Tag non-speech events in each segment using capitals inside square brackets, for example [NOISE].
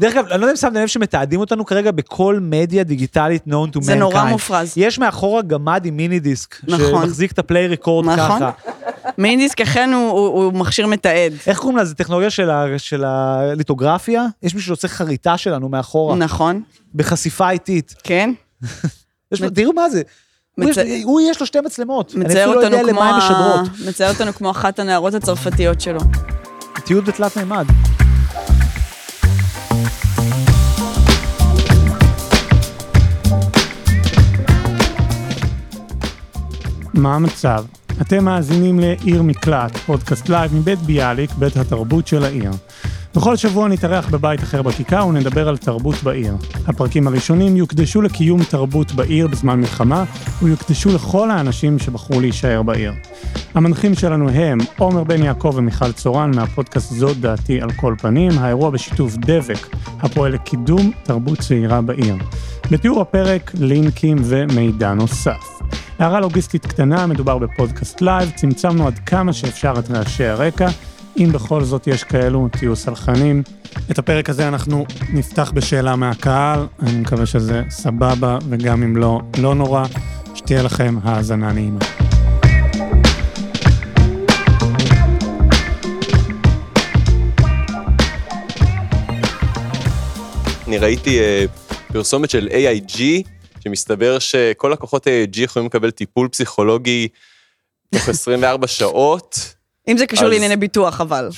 דרך אגב, אני לא יודע אם שמתם לב שמתעדים אותנו כרגע בכל מדיה דיגיטלית known to mankind. זה נורא מופרז. יש מאחורה גמד עם מיני דיסק, נכון. שמחזיק את הפליי ריקורד נכון. ככה. מיין דיסק אכן הוא- הוא הוא מכשיר מתעד. איך קוראים לזה? טכנולוגיה של ה- של הליטוגרפיה? יש מישהו שעושה חריטה שלנו מאחורה, נכון, בחשיפה איטית. כן. [LAUGHS] יש לו- תראו מה זה. הוא מצ- יש- הוא יש לו שתי מצלמות. אני מצייר אפילו לא אותנו יודע כמו למה הן משדרות. מצייר אותנו כמו אחת הנערות הצרפתיות שלו. תיעוד בתלת מימד. מה המצב? אתם מאזינים לעיר מקלט, פודקאסט לייב מבית ביאליק, בית התרבות של העיר. בכל שבוע נתארח בבית אחר בכיכר ונדבר על תרבות בעיר. הפרקים הראשונים יוקדשו לקיום תרבות בעיר בזמן מלחמה, ויוקדשו לכל האנשים שבחרו להישאר בעיר. המנחים שלנו הם עומר בן יעקב ומיכל צורן מהפודקאסט זאת דעתי על כל פנים, האירוע בשיתוף דבק, הפועל לקידום תרבות צעירה בעיר. בתיאור הפרק, לינקים ומידע נוסף. הערה לוגיסטית קטנה, מדובר בפודקאסט לייב, צמצמנו עד כמה שאפשר את רעשי הרקע. אם בכל זאת יש כאלו, תהיו סלחנים. את הפרק הזה אנחנו נפתח בשאלה מהקהל, אני מקווה שזה סבבה, וגם אם לא, לא נורא. שתהיה לכם האזנה נעימה. אני ראיתי אה, פרסומת של AIG, שמסתבר שכל לקוחות AIG יכולים לקבל טיפול פסיכולוגי תוך 24 שעות. אם זה קשור אז- לענייני ביטוח, אבל.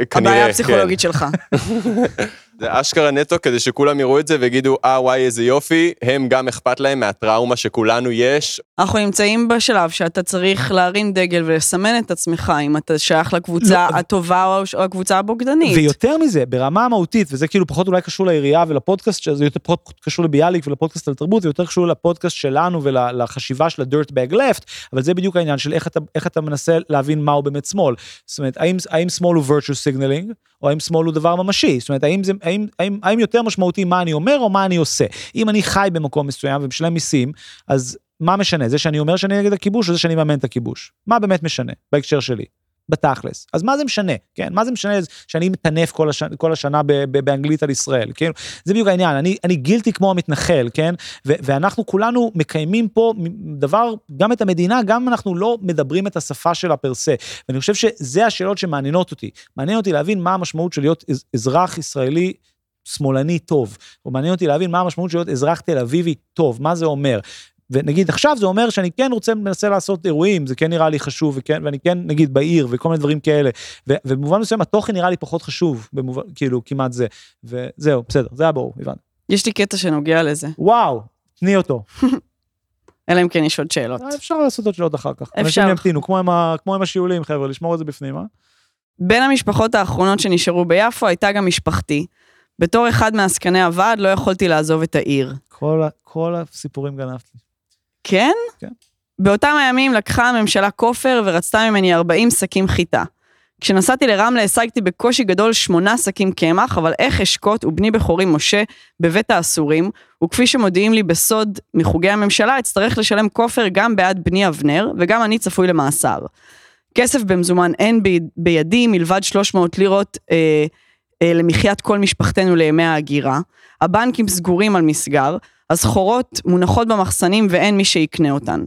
אה, כנראה, הבעיה כן. הפסיכולוגית שלך. [LAUGHS] זה אשכרה נטו כדי שכולם יראו את זה ויגידו, אה, וואי, איזה יופי, הם גם אכפת להם מהטראומה שכולנו יש. אנחנו נמצאים בשלב שאתה צריך להרים דגל ולסמן את עצמך אם אתה שייך לקבוצה לא, הטובה או או הקבוצה הבוגדנית. ויותר מזה, ברמה המהותית, וזה כאילו פחות אולי קשור לעירייה ולפודקאסט, שזה יותר פחות קשור לביאליק ולפודקאסט על תרבות, ויותר קשור לפודקאסט שלנו ולחשיבה של ה-dirt bag left, אבל זה בדיוק העניין של איך אתה, איך אתה מנסה להבין מהו באמת שמאל. זאת אומרת, האם, האם שמאל הוא virtue signaling, או האם שמאל הוא דבר ממשי? זאת אומרת, האם, זה, האם, האם, האם יותר משמעותי מה אני אומר או מה אני עושה? אם אני חי במקום מסוים ומשלם מיסים, אז מה משנה? זה שאני אומר שאני נגד הכיבוש, או זה שאני מאמן את הכיבוש? מה באמת משנה בהקשר שלי? בתכלס. אז מה זה משנה, כן? מה זה משנה שאני מטנף כל, הש... כל השנה ב... ב... באנגלית על ישראל, כן? זה בדיוק העניין, אני, אני גילטי כמו המתנחל, כן? ו... ואנחנו כולנו מקיימים פה דבר, גם את המדינה, גם אנחנו לא מדברים את השפה שלה פר סה. ואני חושב שזה השאלות שמעניינות אותי. מעניין אותי להבין מה המשמעות של להיות אז... אזרח ישראלי שמאלני טוב, או מעניין אותי להבין מה המשמעות של להיות אזרח תל אביבי טוב, מה זה אומר. ונגיד עכשיו זה אומר שאני כן רוצה, מנסה לעשות אירועים, זה כן נראה לי חשוב, וכן, ואני כן, נגיד, בעיר, וכל מיני דברים כאלה. ו- ובמובן מסוים התוכן נראה לי פחות חשוב, במובן, כאילו, כמעט זה. וזהו, בסדר, זה היה ברור, הבנתי. יש לי קטע שנוגע לזה, וואו, תני אותו. [LAUGHS] אלא אם כן יש עוד שאלות. אה, אפשר לעשות עוד שאלות אחר כך. אפשר. אנשים ימתינו, כמו עם, ה- כמו עם השיעולים, חבר'ה, לשמור את זה בפנים, אה? בין המשפחות האחרונות שנשארו ביפו הייתה גם משפחתי. בתור אחד מעסקני הוועד לא יכולתי לעזוב את העיר. כל, כל הסיפורים גנבתי. כן? כן. באותם הימים לקחה הממשלה כופר ורצתה ממני 40 שקים חיטה. כשנסעתי לרמלה השגתי בקושי גדול שמונה שקים קמח, אבל איך אשקוט ובני בכורי משה בבית האסורים, וכפי שמודיעים לי בסוד מחוגי הממשלה, אצטרך לשלם כופר גם בעד בני אבנר, וגם אני צפוי למאסר. כסף במזומן אין ב- בידי מלבד 300 לירות אה, אה, למחיית כל משפחתנו לימי ההגירה. הבנקים סגורים על מסגר, הסחורות מונחות במחסנים ואין מי שיקנה אותן.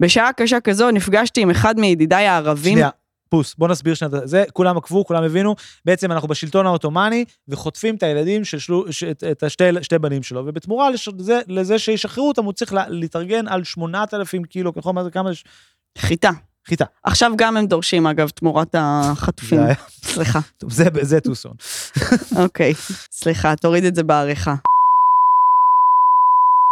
בשעה קשה כזו נפגשתי עם אחד מידידיי הערבים. שנייה, פוס, בוא נסביר שנייה, את זה, כולם עקבו, כולם הבינו, בעצם אנחנו בשלטון העות'מאני, וחוטפים את הילדים של שלו, ש, את, את השתי שתי בנים שלו, ובתמורה לש, לזה, לזה שישחררו אותם, הוא צריך לה, להתארגן על 8,000 קילו, ככל מה זה, כמה זה, חיטה. חיטה. עכשיו גם הם דורשים אגב תמורת החטופים. סליחה. טוב, זה, זה טוסון. [LAUGHS] אוקיי. סליחה, תוריד את זה בעריכה.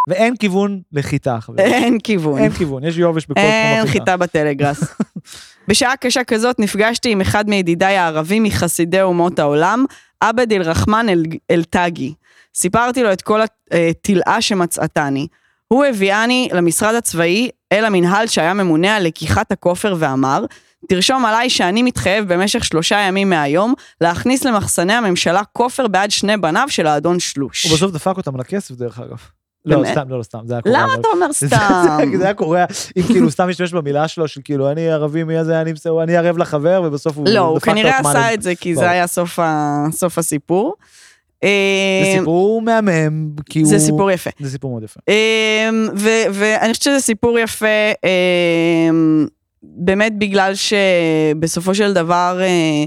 ואין כיוון לחיטה, חברים. אין כיוון. אין כיוון, יש יובש בכל תחום אין החיטה. חיטה בטלגראס. [LAUGHS] בשעה קשה כזאת נפגשתי עם אחד מידידיי הערבים מחסידי אומות העולם, עבד אל-רחמן אל-טאגי. סיפרתי לו את כל הטלאה שמצאתני. הוא הביאני למשרד הצבאי, אל המנהל שהיה ממונה על לקיחת הכופר ואמר, תרשום עליי שאני מתחייב במשך שלושה ימים מהיום להכניס למחסני הממשלה כופר בעד שני בניו של האדון שלוש. הוא בסוף דפק אותם על הכסף, דרך אגב. לא? סתם, לא, לא, סתם, זה היה קורה. למה אתה אומר [LAUGHS] סתם? זה- היה קורה, אם כאילו סתם משתמש במילה שלו, של כאילו, אני ערבי, מי הזה, אני מסו- אני ערב לחבר, ובסוף הוא לא, הוא כנראה. עשה את זה כי זה. היה סוף הסיפור. זה אה, סיפור מהמם, כי הוא... זה סיפור יפה. זה סיפור מאוד יפה. אמ, ואני חושבת שזה סיפור יפה, אמ, באמת בגלל שבסופו של דבר, אה,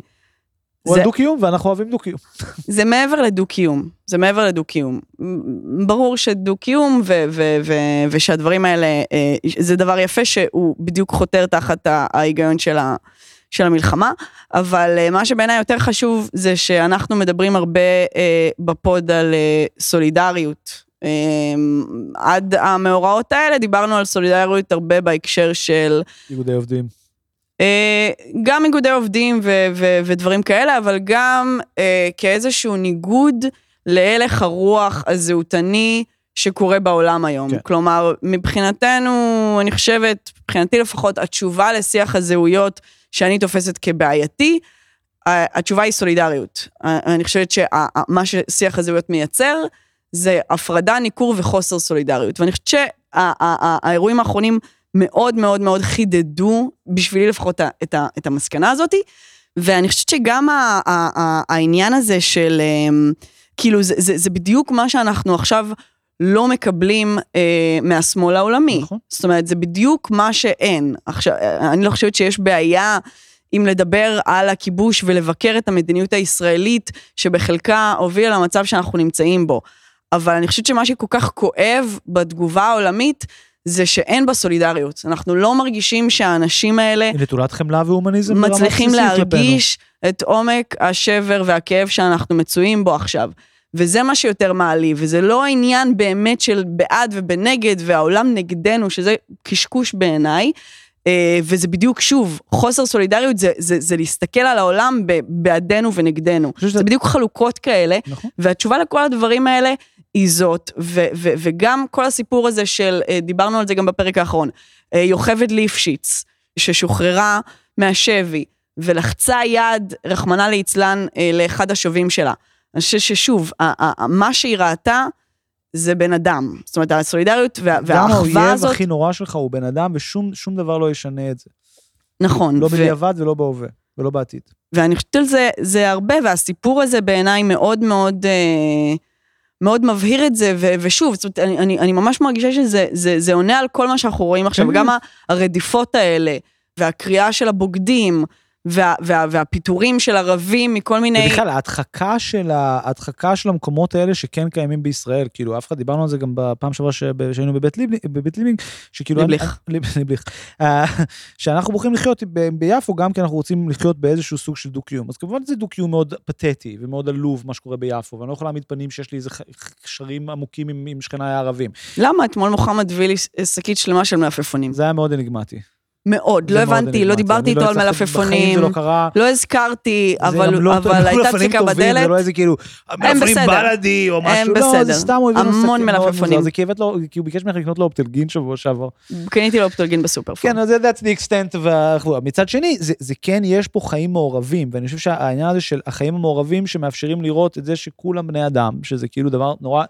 הוא על דו-קיום, ואנחנו אוהבים דו-קיום. [LAUGHS] זה מעבר לדו-קיום, זה מעבר לדו-קיום. ברור שדו-קיום ושהדברים האלה, אה, זה דבר יפה שהוא בדיוק חותר תחת ההיגיון של, ה- של המלחמה, אבל אה, מה שבעיניי יותר חשוב זה שאנחנו מדברים הרבה אה, בפוד על אה, סולידריות. אה, עד המאורעות האלה דיברנו על סולידריות הרבה בהקשר של איגודי עובדים. גם איגודי עובדים ו- ו- ודברים כאלה, אבל גם כאיזשהו ניגוד להלך הרוח הזהותני שקורה בעולם היום. כן. כלומר, מבחינתנו, אני חושבת, מבחינתי לפחות, התשובה לשיח הזהויות שאני תופסת כבעייתי, התשובה היא סולידריות. אני חושבת שמה ששיח הזהויות מייצר, זה הפרדה, ניכור וחוסר סולידריות. ואני חושבת שהאירועים האחרונים מאוד מאוד מאוד חידדו, בשבילי לפחות, את, את המסקנה הזאתי, ואני חושבת שגם העניין הזה של, אמ, כאילו, זה, זה, זה בדיוק מה שאנחנו עכשיו לא מקבלים אה, מהשמאל העולמי. נכון. זאת אומרת, זה בדיוק מה שאין. עכשיו, אני לא חושבת שיש בעיה אם לדבר על הכיבוש ולבקר את המדיניות הישראלית, שבחלקה הובילה למצב שאנחנו נמצאים בו. אבל אני חושבת שמה שכל כך כואב בתגובה העולמית, זה שאין בה סולידריות. אנחנו לא מרגישים שהאנשים האלה נטולת חמלה והומניזם מצליחים להרגיש את עומק השבר והכאב שאנחנו מצויים בו עכשיו. וזה מה שיותר מעליב, וזה לא העניין באמת של בעד ובנגד והעולם נגדנו, שזה קשקוש בעיניי. אה, וזה בדיוק, שוב, חוסר סולידריות זה, זה, זה להסתכל על העולם בעדנו ונגדנו. שזה- זה בדיוק חלוקות כאלה, נכון. והתשובה לכל הדברים האלה היא זאת, ו- ו- וגם כל הסיפור הזה של, אה, דיברנו על זה גם בפרק האחרון, אה, יוכבד ליפשיץ, ששוחררה מהשבי, ולחצה יד, רחמנא ליצלן, לאחד השווים שלה. אני חושבת ששוב, מה שהיא ראתה, זה בן אדם. זאת אומרת, הסולידריות וה- גם והאחווה האויב הזאת, הכי נורא שלך הוא בן אדם, ושום שום דבר לא ישנה את זה. נכון. לא ו- בדיעבד ולא בהווה, ולא בעתיד. ואני חושבת על זה, זה הרבה, והסיפור הזה בעיניי מאוד מאוד, אה, מאוד מבהיר את זה, ו, ושוב, זאת אומרת, אני, אני, אני ממש מרגישה שזה זה, זה עונה על כל מה שאנחנו רואים עכשיו, כן. גם הרדיפות האלה, והקריאה של הבוגדים, וה, וה, והפיטורים של ערבים מכל מיני... ובכלל, ההדחקה של, ההדחקה של המקומות האלה שכן קיימים בישראל, כאילו, אף אחד, דיברנו על זה גם בפעם שעברה שהיינו בבית ליבלינג, בבית ליבלינג, שכאילו... ליבליך. אני- ליב- ליבליך. אה, שאנחנו בוחרים לחיות ב- ביפו גם כי אנחנו רוצים לחיות באיזשהו סוג של דו-קיום. אז כמובן זה דו-קיום מאוד פתטי ומאוד עלוב, מה שקורה ביפו, ואני לא יכול להעמיד פנים שיש לי איזה קשרים עמוקים עם, עם שכניי הערבים. למה אתמול מוחמד הביא לי שקית שלמה של מלפפונים? זה היה מאוד אניגמטי. מאוד, לא הבנתי, לא. דיברתי איתו על הצלחתי- בחיים מלפפונים, לא. לא הזכרתי, אבל לא- אבל לא הייתה דפיקה בדלת. זה לא איזה כאילו, מלפפונים. בלאדי או משהו, לא, זה. סתם הוא הביא לנו המון מלפפונים. זה כי לו, הוא ביקש ממך לקנות לו אופטלגין שבוע שעבר. קניתי לו אופטלגין בסופר כן, אז זה that's the extent והחבורה. מצד שני, זה, זה כן, יש פה חיים מעורבים, ואני חושב שהעניין הזה של החיים המעורבים שמאפשרים לראות את זה שכולם בני אדם, שזה כאילו דבר נורא,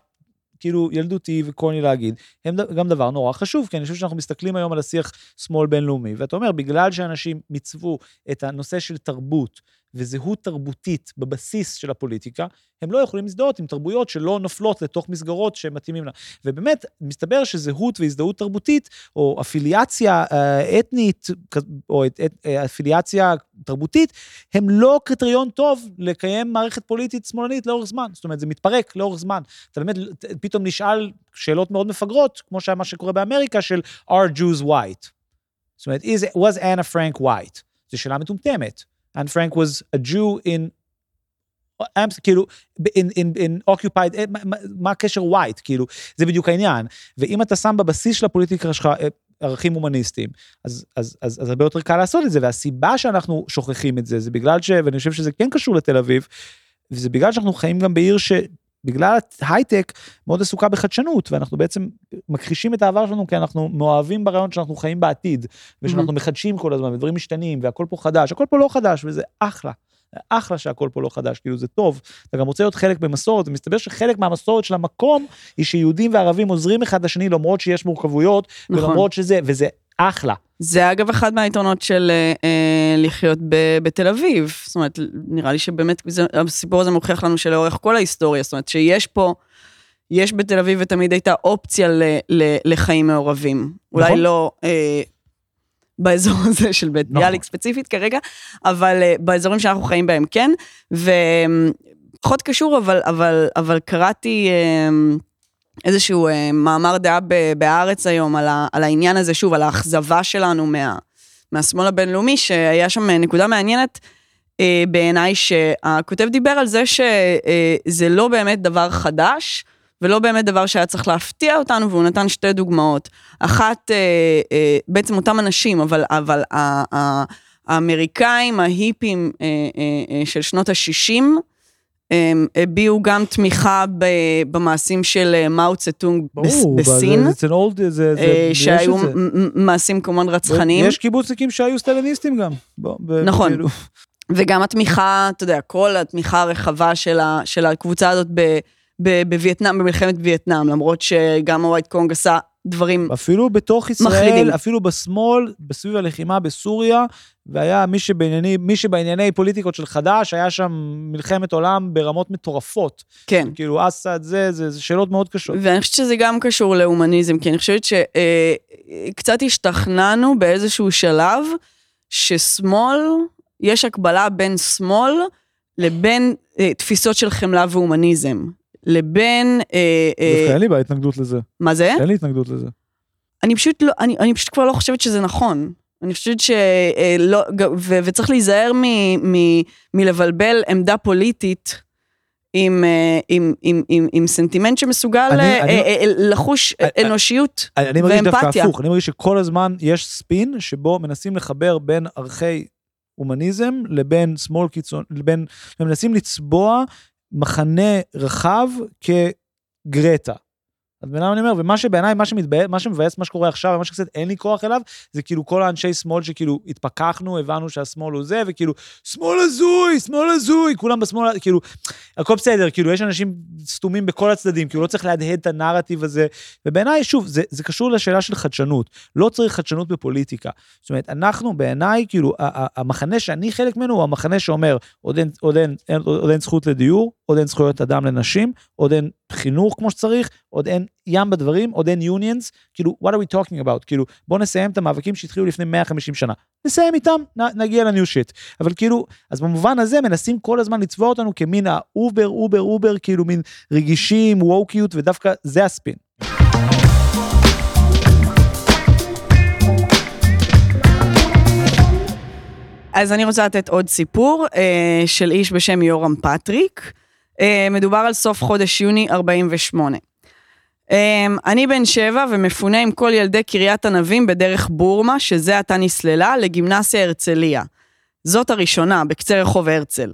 כאילו ילדותי וקורני להגיד, הם גם דבר נורא חשוב, כי אני חושב שאנחנו מסתכלים היום על השיח שמאל בינלאומי, ואתה אומר, בגלל שאנשים מיצבו את הנושא של תרבות וזהות תרבותית בבסיס של הפוליטיקה, הם לא יכולים להזדהות עם תרבויות שלא נופלות לתוך מסגרות שהם מתאימים לה. ובאמת, מסתבר שזהות והזדהות תרבותית, או אפיליאציה אה, אתנית, או את, את, אה, אפיליאציה תרבותית, הם לא קריטריון טוב לקיים מערכת פוליטית שמאלנית לאורך זמן. זאת אומרת, זה מתפרק לאורך זמן. אתה באמת פתאום נשאל שאלות מאוד מפגרות, כמו שמה שקורה באמריקה, של are Jews white? זאת אומרת, is, was Anna Frank white? זו שאלה מטומטמת. Anne Frank was a Jew in כאילו, in, in, in occupied, מה- מה- מה הקשר white, כאילו, זה בדיוק העניין. ואם אתה שם בבסיס של הפוליטיקה שלך אה, ערכים הומניסטיים, אז, אז, אז, אז הרבה יותר קל לעשות את זה, והסיבה שאנחנו שוכחים את זה, זה בגלל ש... ואני חושב שזה כן קשור לתל אביב, וזה בגלל שאנחנו חיים גם בעיר ש... בגלל ההייטק מאוד עסוקה בחדשנות, ואנחנו בעצם מכחישים את העבר שלנו כי אנחנו מאוהבים ברעיון שאנחנו חיים בעתיד, ושאנחנו מחדשים כל הזמן, ודברים משתנים, והכל פה חדש, הכל פה לא חדש, וזה אחלה. אחלה שהכל פה לא חדש, כאילו זה טוב. אתה גם רוצה להיות חלק במסורת, ומסתבר שחלק מהמסורת של המקום היא שיהודים וערבים עוזרים אחד לשני למרות שיש מורכבויות, נכון. ולמרות שזה, וזה אחלה. זה אגב אחד מהיתרונות של אה, אה, לחיות ב, בתל אביב. זאת אומרת, נראה לי שבאמת זה, הסיפור הזה מוכיח לנו שלאורך כל ההיסטוריה, זאת אומרת שיש פה, יש בתל אביב ותמיד הייתה אופציה ל, ל, לחיים מעורבים. אולי נכון. לא אה, באזור [LAUGHS] הזה של בית נכון. ביאליק ספציפית כרגע, אבל אה, באזורים שאנחנו חיים בהם כן. ופחות קשור, אבל, אבל, אבל קראתי... אה, איזשהו אה, מאמר דעה ב- בהארץ היום על, ה, על העניין הזה, שוב, על האכזבה שלנו מה, מהשמאל הבינלאומי, שהיה שם אה, נקודה מעניינת אה, בעיניי, שהכותב דיבר על זה שזה לא באמת דבר חדש, ולא באמת דבר שהיה צריך להפתיע אותנו, והוא נתן שתי דוגמאות. אחת, אה, אה, בעצם אותם אנשים, אבל, אבל ה- ה- האמריקאים, ההיפים אה, אה, אה, של שנות ה-60, הם הביעו גם תמיכה במעשים של אה, מאו צטונג בס- ברור, בסין, זה- זה אה, שהיו זה. מ- מעשים כמובן רצחניים, יש קיבוצניקים שהיו סטליניסטים גם. ב- נכון. כאילו, וגם התמיכה, אתה יודע, כל התמיכה הרחבה של, הקבוצה הזאת בווייטנאם, במלחמת וייטנאם, למרות שגם הווייט קונג עשה דברים, אפילו בתוך ישראל, מחרידים. אפילו בשמאל, בסביב הלחימה בסוריה, והיה מי שבענייני, מי שבענייני פוליטיקות של חד"ש, היה שם מלחמת עולם ברמות מטורפות. כן. כאילו אסד, זה, זה, זה שאלות מאוד קשות. ואני חושבת שזה גם קשור להומניזם, כי אני חושבת שקצת השתכנענו באיזשהו שלב ששמאל, יש הקבלה בין שמאל לבין אה, תפיסות של חמלה והומניזם. לבין, אה, אה, דווקא אין לי בעיה התנגדות לזה. מה זה? אין לי התנגדות לזה. אני פשוט לא, אני, אני פשוט כבר לא חושבת שזה נכון. אני חושבת שלא, ו, וצריך להיזהר מ, מ, מלבלבל עמדה פוליטית עם, אה, עם, עם, עם, עם סנטימנט שמסוגל אני- אה, אני- אה, אה, לחוש אני- אנושיות. אני אני מרגיש דווקא ואמפתיה. הפוך, אני מרגיש שכל הזמן יש ספין שבו מנסים לחבר בין ערכי הומניזם לבין שמאל קיצון, לבין, מנסים לצבוע מחנה רחב כגרטה. אז אדם אני אומר, ומה שבעיניי, מה שמתבאס, מה שמבאס מה שקורה עכשיו, ומה שקצת אין לי כוח אליו, זה כאילו כל האנשי שמאל שכאילו התפכחנו, הבנו שהשמאל הוא זה, וכאילו, שמאל הזוי, שמאל הזוי, כולם בשמאל, כאילו, הכל בסדר, כאילו, יש אנשים סתומים בכל הצדדים, כאילו, לא צריך להדהד את הנרטיב הזה, ובעיניי, שוב, זה, זה קשור לשאלה של חדשנות. לא צריך חדשנות בפוליטיקה. זאת אומרת, אנחנו, בעיניי, כאילו, המחנה שאני חלק ממנו הוא המחנה שאומר, עוד אין, עוד אין, אין, עוד אין זכות לדיור, עוד אין זכויות אדם לנשים, עוד אין חינוך כמו שצריך, עוד אין ים בדברים, עוד אין unions, כאילו, what are we talking about? כאילו, בוא נסיים את המאבקים שהתחילו לפני 150 שנה. נסיים איתם, נ, נגיע ל new shit. אבל כאילו, אז במובן הזה מנסים כל הזמן לצבוע אותנו כמין ה over, over, over, כאילו מין רגישים, ווקיות, ודווקא זה הספין. אז אני רוצה לתת עוד סיפור אה, של איש בשם יורם פטריק. אה, מדובר על סוף חודש יוני 48. אה, אני בן שבע ומפונה עם כל ילדי קריית ענבים בדרך בורמה, שזה עתה נסללה, לגימנסיה הרצליה. זאת הראשונה, בקצה רחוב הרצל.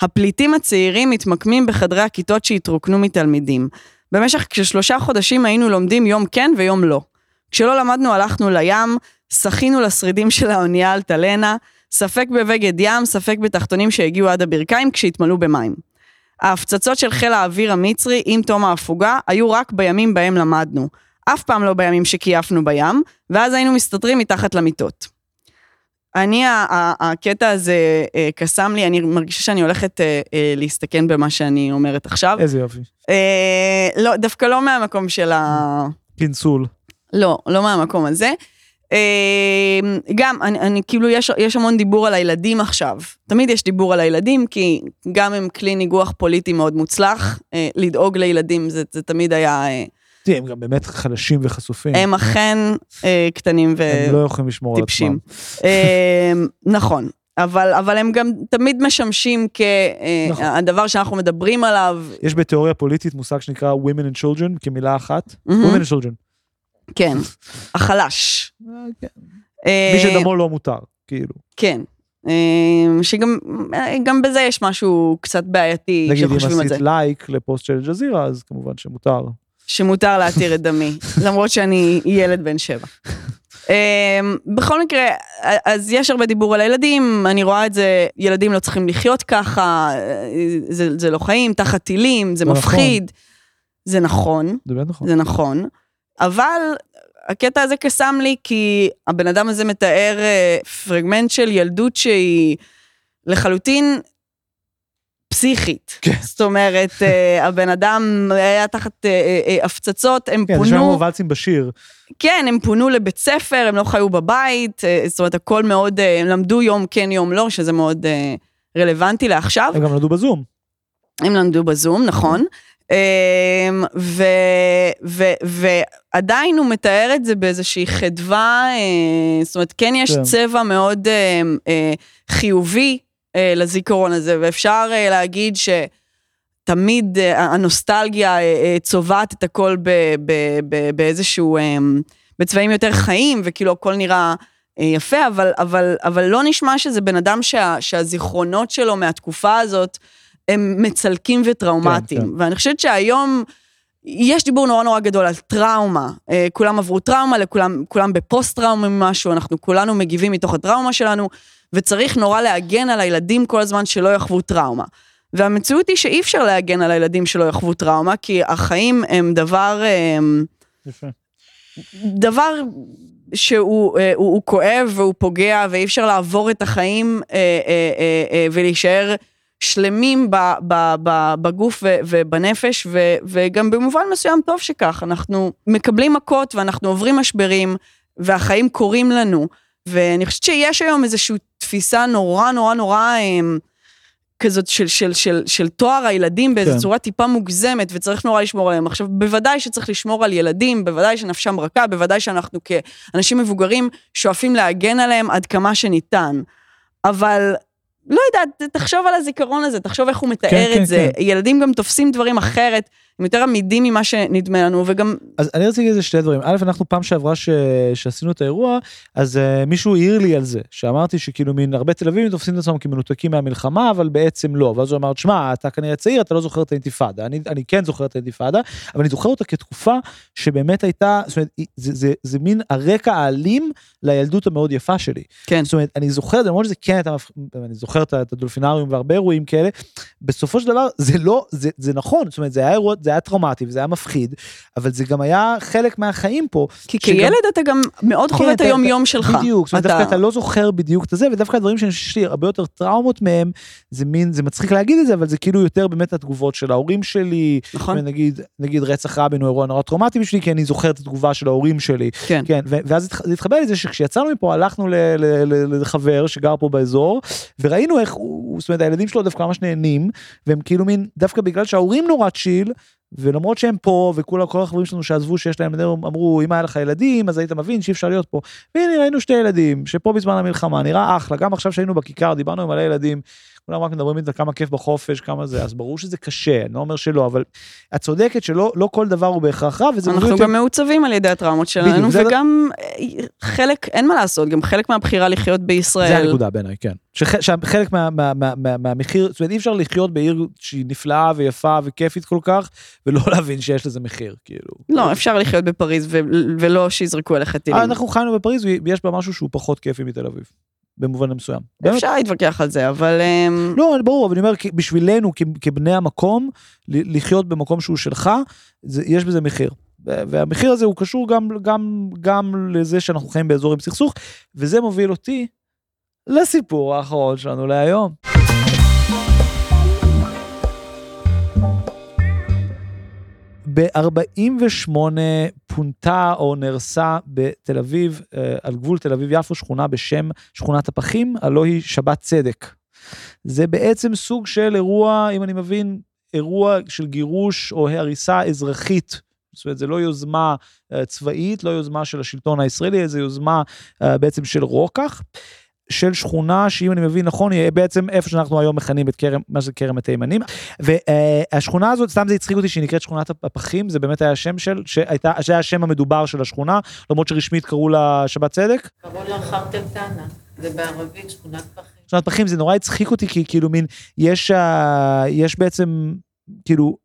הפליטים הצעירים מתמקמים בחדרי הכיתות שהתרוקנו מתלמידים. במשך כשלושה חודשים היינו לומדים יום כן ויום לא. כשלא למדנו הלכנו לים, שחינו לשרידים של האונייה אלטלנה, ספק בבגד ים, ספק בתחתונים שהגיעו עד הברכיים כשהתמלאו במים. ההפצצות של חיל האוויר המצרי עם תום ההפוגה היו רק בימים בהם למדנו. אף פעם לא בימים שקייפנו בים, ואז היינו מסתתרים מתחת למיטות. אני, הקטע הזה אה, קסם לי, אני מרגישה שאני הולכת אה, אה, להסתכן במה שאני אומרת עכשיו. איזה יופי. לא, דווקא לא מהמקום של ה... פינסול. לא, לא מהמקום הזה. אה, גם, אני, אני כאילו, יש, יש המון דיבור על הילדים עכשיו. תמיד יש דיבור על הילדים, כי גם הם כלי ניגוח פוליטי מאוד מוצלח. אה, לדאוג לילדים זה, זה תמיד היה... אה, תראה, הם גם באמת חלשים וחשופים. הם אכן אה, קטנים ו... הם לא יכולים לשמור על עצמם. אה, נכון. אבל, אבל הם גם תמיד משמשים נכון. כהדבר שאנחנו מדברים עליו. יש בתיאוריה פוליטית מושג שנקרא Women and Children כמילה אחת. מהמם. Women and Children. כן, החלש. אה, כן. אה, מי שדמו לא מותר, כאילו. כן. אה, שגם גם בזה יש משהו קצת בעייתי נגיד, אם כשחושבים על זה. עשית לייק לפוסט של אל-ג'זירה, אז כמובן שמותר. שמותר להתיר את דמי, [LAUGHS] למרות שאני ילד בן שבע. אה, בכל מקרה, אז יש הרבה דיבור על הילדים, אני רואה את זה, ילדים לא צריכים לחיות ככה, אה, זה, זה לא חיים, תחת טילים, זה זה נכון. מפחיד. זה נכון, זה באמת נכון. אבל הקטע הזה קסם לי כי הבן אדם הזה מתאר אה, פרגמנט של ילדות שהיא לחלוטין פסיכית. כן. זאת אומרת, אה, [LAUGHS] הבן אדם היה תחת אה, הפצצות, הם כן, זה שם פונו, ואלצים בשיר. כן, הם פונו לבית ספר, הם לא חיו בבית, זאת אומרת, הכל מאוד, הם למדו יום כן, יום לא, שזה מאוד רלוונטי לעכשיו. הם גם נולדו בזום. הם למדו בזום, נכון. אמ, ו, ו, ועדיין הוא מתאר את זה באיזושהי חדווה, אה, זאת אומרת, כן יש כן. צבע מאוד אה, אה, חיובי לזיכרון הזה, ואפשר להגיד שתמיד אה, הנוסטלגיה צובעת את הכל ב, ב, ב, באיזשהו, בצבעים יותר חיים, וכאילו הכל נראה... אה, יפה, אבל, אבל, אבל לא נשמע שזה בן אדם שה, שהזיכרונות שלו מהתקופה הזאת הם מצלקים וטראומטיים. כן, כן. ואני חושבת שהיום יש דיבור נורא נורא גדול על טראומה. אה, כולם עברו טראומה, לכולם, כולם בפוסט-טראומה ממשהו, אנחנו כולנו מגיבים מתוך הטראומה שלנו, וצריך נורא להגן על הילדים כל הזמן שלא יחוו טראומה. והמציאות היא שאי אפשר להגן על הילדים שלא יחוו טראומה, כי החיים הם דבר... אה, יפה. דבר שהוא אה, הוא, הוא כואב והוא פוגע ואי אפשר לעבור את החיים ולהישאר שלמים ב, ב, ב, בגוף ו, ובנפש ו, וגם במובן מסוים טוב שכך, אנחנו מקבלים מכות ואנחנו עוברים משברים והחיים קורים לנו ואני חושבת שיש היום איזושהי תפיסה נורא נורא נורא אה, כזאת של, של, של, של תואר הילדים באיזו כן. צורה טיפה מוגזמת, וצריך נורא לשמור עליהם. עכשיו, בוודאי שצריך לשמור על ילדים, בוודאי שנפשם רכה, בוודאי שאנחנו כאנשים מבוגרים שואפים להגן עליהם עד כמה שניתן. אבל לא יודעת, תחשוב על הזיכרון הזה, תחשוב איך הוא מתאר כן, את כן, זה. כן. ילדים גם תופסים דברים אחרת, הם יותר עמידים ממה שנדמה לנו, וגם אז אני רציתי להגיד איזה שתי דברים. א', אנחנו פעם שעברה ש... שעשינו את האירוע, אז uh, מישהו העיר לי על זה, שאמרתי שכאילו מין הרבה תל אביבים תופסים את עצמם כמנותקים מהמלחמה, אבל בעצם לא. ואז הוא אמר, שמע, אתה כנראה צעיר, אתה לא זוכר את האינתיפאדה. אני, אני כן זוכר את האינתיפאדה, אבל אני זוכר אותה כתקופה שבאמת הייתה, זאת אומרת, היא- זה, זה, זה מין הרקע האלים לילדות המאוד יפה שלי. כן. זאת אומרת, אני זוכר את זה, למרות שזה כן הייתה, מפח- אני זוכר ה- את הדולפינריום והרבה אירועים כאלה, בסופו של דבר זה לא, זה, זה נכון, זאת אומרת, זה היה אירוע, זה היה טראומטי וזה היה מפחיד, אבל זה גם היה חלק מהחיים פה. כי שגם- כילד אתה גם מאוד חווה את אתה- היום-יום אתה- שלך. בדיוק, זאת אומרת, דווקא אתה לא זוכר בדיוק את זה, ודווקא הדברים שיש לי הרבה יותר טראומות מהם, זה מין, זה מצחיק להגיד את זה, אבל זה כאילו יותר באמת התגובות של ההורים שלי, נכון, נגיד, נגיד רצח רבין הוא אירוע נורא טראומטי בשבילי, כי אני זוכר את התגובה של ההורים שלי. כן. כן, ואז זה התחבר לזה שכשיצאנו מפה הלכנו ל- ל- ל- לחבר שגר פה באזור, וראינו איך הוא, זאת אומרת הילדים שלו דווקא ממש נהנים, והם כאילו מין, דווקא בגלל שההורים נורא צ'יל, ולמרות שהם פה, וכל כל החברים שלנו שעזבו שיש להם אמרו, אם היה לך ילדים, אז היית מבין שאי אפשר להיות פה. והנה ראינו שתי ילדים, שפה בזמן המלחמה, נראה אחלה, גם עכשיו שהיינו בכיכר, דיברנו עם מלא ילדים, כולם רק מדברים איתה כמה כיף בחופש, כמה זה, אז ברור שזה קשה, אני לא אומר שלא, אבל את צודקת שלא לא כל דבר הוא בהכרח רע, וזה אנחנו גם מעוצבים על ידי הטראומות שלנו, בדיוק, וגם אה, חלק, אין מה לעשות, גם חלק מהבחירה לחיות בישראל. זה הנקודה בעיניי, כן. שח- שחלק מה- מה- מה- מה- מהמחיר, זאת אומרת אי אפשר לחיות בעיר שהיא נפלאה ויפה וכיפית כל כך, ולא להבין שיש לזה מחיר, כאילו. לא, אפשר לחיות בפריז ו- ולא שיזרקו עליך טילים. אה, אנחנו חיינו בפריז ויש בה משהו שהוא פחות כיפי מתל אביב, במובן מסוים. באמת. אפשר להתווכח על זה, אבל... אמ, לא, ברור, אבל אני אומר, בשבילנו כבני המקום, לחיות במקום שהוא שלך, זה- יש בזה מחיר. והמחיר הזה הוא קשור גם, גם, גם לזה שאנחנו חיים באזור עם סכסוך, וזה מוביל אותי לסיפור האחרון שלנו להיום. ב-48 פונתה או נהרסה בתל אביב, אה, על גבול תל אביב-יפו, שכונה בשם שכונת הפחים, הלא היא שבת צדק. זה בעצם סוג של אירוע, אם אני מבין, אירוע של גירוש או הריסה אזרחית. זאת אומרת, זה לא יוזמה אה, צבאית, לא יוזמה של השלטון הישראלי, זה יוזמה אה, בעצם של רוקח. של שכונה שאם אני מבין נכון היא בעצם איפה שאנחנו היום מכנים את כרם מה זה כרם התימנים והשכונה הזאת סתם זה הצחיק אותי שהיא נקראת שכונת הפחים זה באמת היה השם של שהייתה זה היה השם המדובר של השכונה למרות שרשמית קראו לה שבת צדק. קראו לה חרטל טאנה, זה בערבית שכונת פחים. שכונת פחים זה נורא הצחיק אותי כי כאילו מין יש אה, יש בעצם כאילו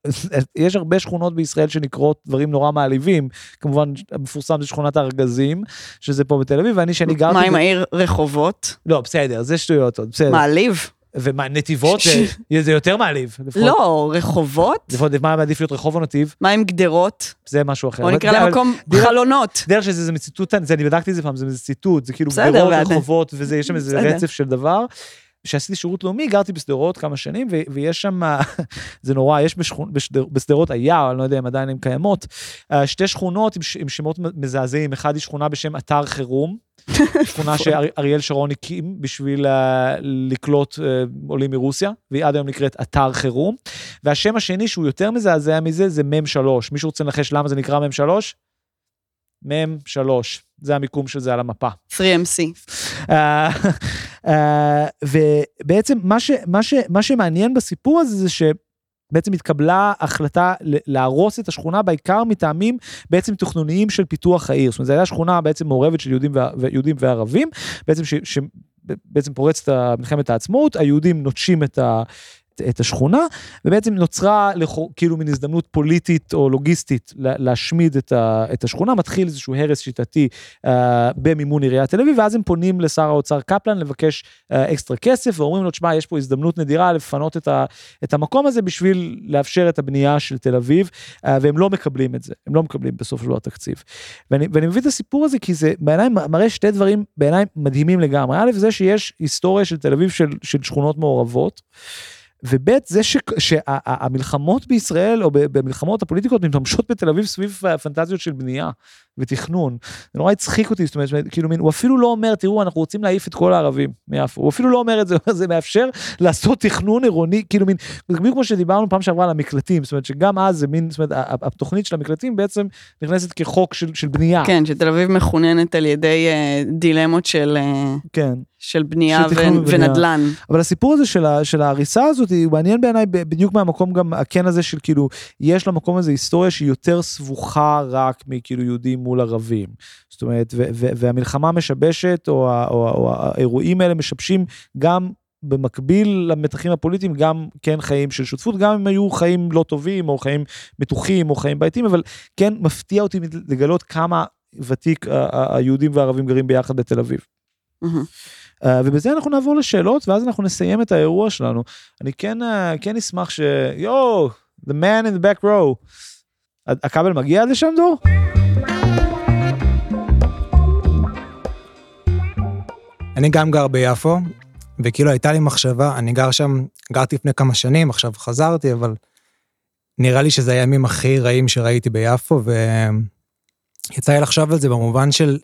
יש הרבה שכונות בישראל שנקראות דברים נורא מעליבים כמובן המפורסם זה שכונת הארגזים שזה פה בתל אביב ואני שאני גרתי מה עם העיר רחובות? לא בסדר זה שטויות עוד בסדר מעליב. ומה, נתיבות זה- זה יותר מעליב. לפחות- לא, רחובות? לפחות מה מעדיף להיות רחוב או נתיב? מה עם גדרות? זה משהו אחר. אבל- נקרא למקום חלונות. דרך שזה זה מציטוט, אני בדקתי את זה פעם, זה ציטוט, זה כאילו גדרות. רחובות, וזה, יש שם איזה. רצף של דבר. כשעשיתי שירות לאומי, גרתי בשדרות כמה שנים, ו- ויש שם, [LAUGHS] זה נורא, יש בשדרות היער, אני לא יודע אם עדיין הן קיימות, אה, שתי שכונות עם, ש- עם שמות מזעזעים, אחד היא שכונה בשם אתר חירום, [LAUGHS] שכונה שאריאל שרון הקים בשביל אה, לקלוט אה, עולים מרוסיה, והיא עד היום נקראת אתר חירום. והשם השני, שהוא יותר מזעזע מזה, זה מ"ם 3. מישהו רוצה לנחש למה זה נקרא מ"ם 3? מ"ם 3. זה המיקום של זה על המפה. 3MC. אה, אה, ובעצם מה, ש, מה, ש, מה שמעניין בסיפור הזה זה שבעצם התקבלה החלטה להרוס את השכונה בעיקר מטעמים בעצם תכנוניים של פיתוח העיר. זאת אומרת, זו הייתה שכונה בעצם מעורבת של יהודים, וה- ויהודים וערבים, בעצם ש, ש, בעצם פורצת מלחמת העצמאות, היהודים נוטשים את ה... את השכונה, ובעצם נוצרה לכו- כאילו מין הזדמנות פוליטית או לוגיסטית לה- להשמיד את, ה, את השכונה, מתחיל איזשהו הרס שיטתי uh, במימון עיריית תל אביב, ואז הם פונים לשר האוצר קפלן לבקש uh, אקסטרה כסף, ואומרים לו, תשמע, יש פה הזדמנות נדירה לפנות את, ה, את המקום הזה בשביל לאפשר את הבנייה של תל אביב, uh, והם לא מקבלים את זה, הם לא מקבלים בסופו של דבר תקציב. ואני, ואני מביא את הסיפור הזה כי זה בעיניי מראה שתי דברים בעיניי מדהימים לגמרי. א', זה שיש היסטוריה של תל אביב של, של שכונות מעורבות. וב' זה ש- שהמלחמות בישראל או במלחמות הפוליטיקות מתממשות בתל אביב סביב פנטזיות של בנייה ותכנון. זה נורא הצחיק אותי, זאת אומרת, כאילו מין, הוא אפילו לא אומר, תראו, אנחנו רוצים להעיף את כל הערבים מיפו, הוא אפילו לא אומר את זה, [LAUGHS] זה מאפשר לעשות תכנון עירוני, כאילו מין, בדיוק כמו שדיברנו פעם שעברה על המקלטים, זאת אומרת שגם אז זה מין, זאת אומרת, התוכנית של המקלטים בעצם נכנסת כחוק של, של בנייה. כן, שתל אביב מחוננת על ידי אה, דילמות של, אה, כן. של בנייה ו- ובנייה. ונדל"ן. אבל הסיפור הזה של, ה, של ההריסה הזאת הוא מעניין בעיניי בדיוק מהמקום גם הכן הזה של כאילו יש למקום הזה היסטוריה שהיא יותר סבוכה רק מכאילו יהודים מול ערבים. זאת אומרת והמלחמה משבשת או, או, או האירועים האלה משבשים גם במקביל למתחים הפוליטיים גם כן חיים של שותפות גם אם היו חיים לא טובים או חיים מתוחים או חיים בעייתיים אבל כן מפתיע אותי לגלות כמה ותיק היהודים והערבים גרים ביחד בתל אביב. Uh, ובזה אנחנו נעבור לשאלות ואז אנחנו נסיים את האירוע שלנו. אני כן, uh, כן אשמח ש... יואו, the man in the back row. הכבל מגיע עד לשם דור? אני גם גר ביפו, וכאילו הייתה לי מחשבה, אני גר שם, גרתי לפני כמה שנים, עכשיו חזרתי, אבל נראה לי שזה הימים הכי רעים שראיתי ביפו, ויצא לי לחשוב על זה במובן של,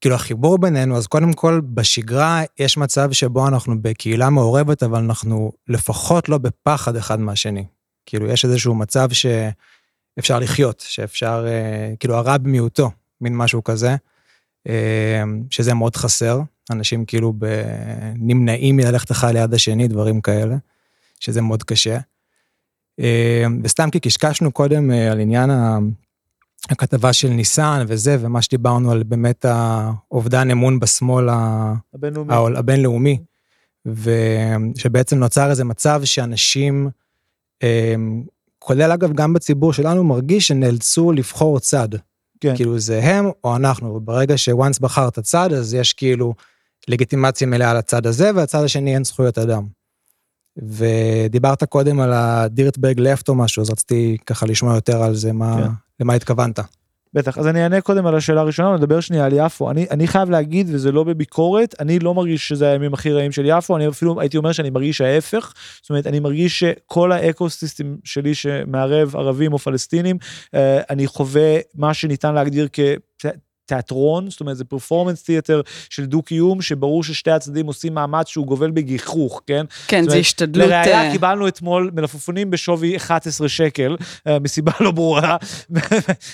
כאילו החיבור בינינו, אז קודם כל, בשגרה יש מצב שבו אנחנו בקהילה מעורבת, אבל אנחנו לפחות לא בפחד אחד מהשני. כאילו, יש איזשהו מצב שאפשר לחיות, שאפשר, אה, כאילו, הרע במיעוטו, מין משהו כזה, שזה מאוד חסר. אנשים כאילו ב... נמנעים מללכת אחד ליד השני, דברים כאלה, שזה מאוד קשה. אה, וסתם כי קשקשנו קודם אה, על עניין הכתבה של ניסן וזה, ומה שדיברנו על באמת האובדן אמון בשמאל הבינלאומי. העול- הבינלאומי, ושבעצם נוצר איזה מצב שאנשים, אה, כולל אגב גם בציבור שלנו, מרגיש שנאלצו לבחור צד. כן. כאילו זה הם או אנחנו, וברגע שוואנס בחרת צד, אז יש כאילו לגיטימציה מלאה לצד הזה, והצד השני אין זכויות אדם. ודיברת קודם על הדירטברג לפט או משהו, אז רציתי ככה לשמוע יותר על זה, מה, כן. למה התכוונת. בטח, אז אני אענה קודם על השאלה הראשונה, נדבר שנייה על יפו. אני, אני חייב להגיד, וזה לא בביקורת, אני לא מרגיש שזה הימים הכי רעים של יפו, אני אפילו הייתי אומר שאני מרגיש ההפך. זאת אומרת, אני מרגיש שכל ה ecosystem שלי שמערב ערבים או פלסטינים, אה, אני חווה מה שניתן להגדיר כ... תיאטרון, זאת אומרת זה performance theater של דו-קיום, שברור ששתי הצדדים עושים מאמץ שהוא גובל בגיחוך, כן? כן, זאת זה אומרת, השתדלות... לראיה אה, קיבלנו אתמול מלפפונים בשווי 11 שקל, אה, מסיבה לא ברורה. [LAUGHS]